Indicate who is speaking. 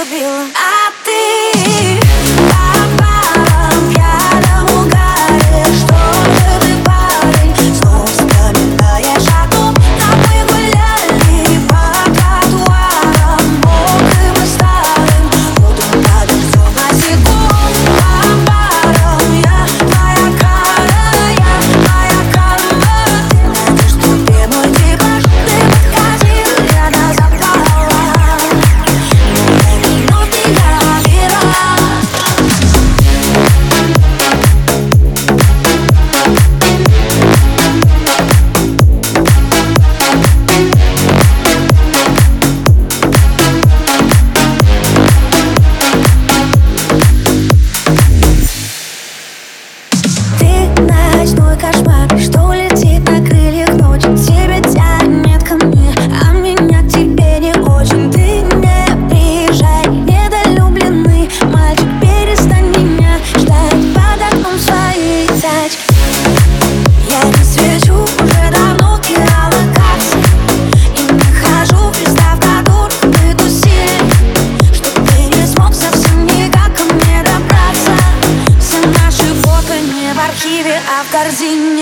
Speaker 1: любила in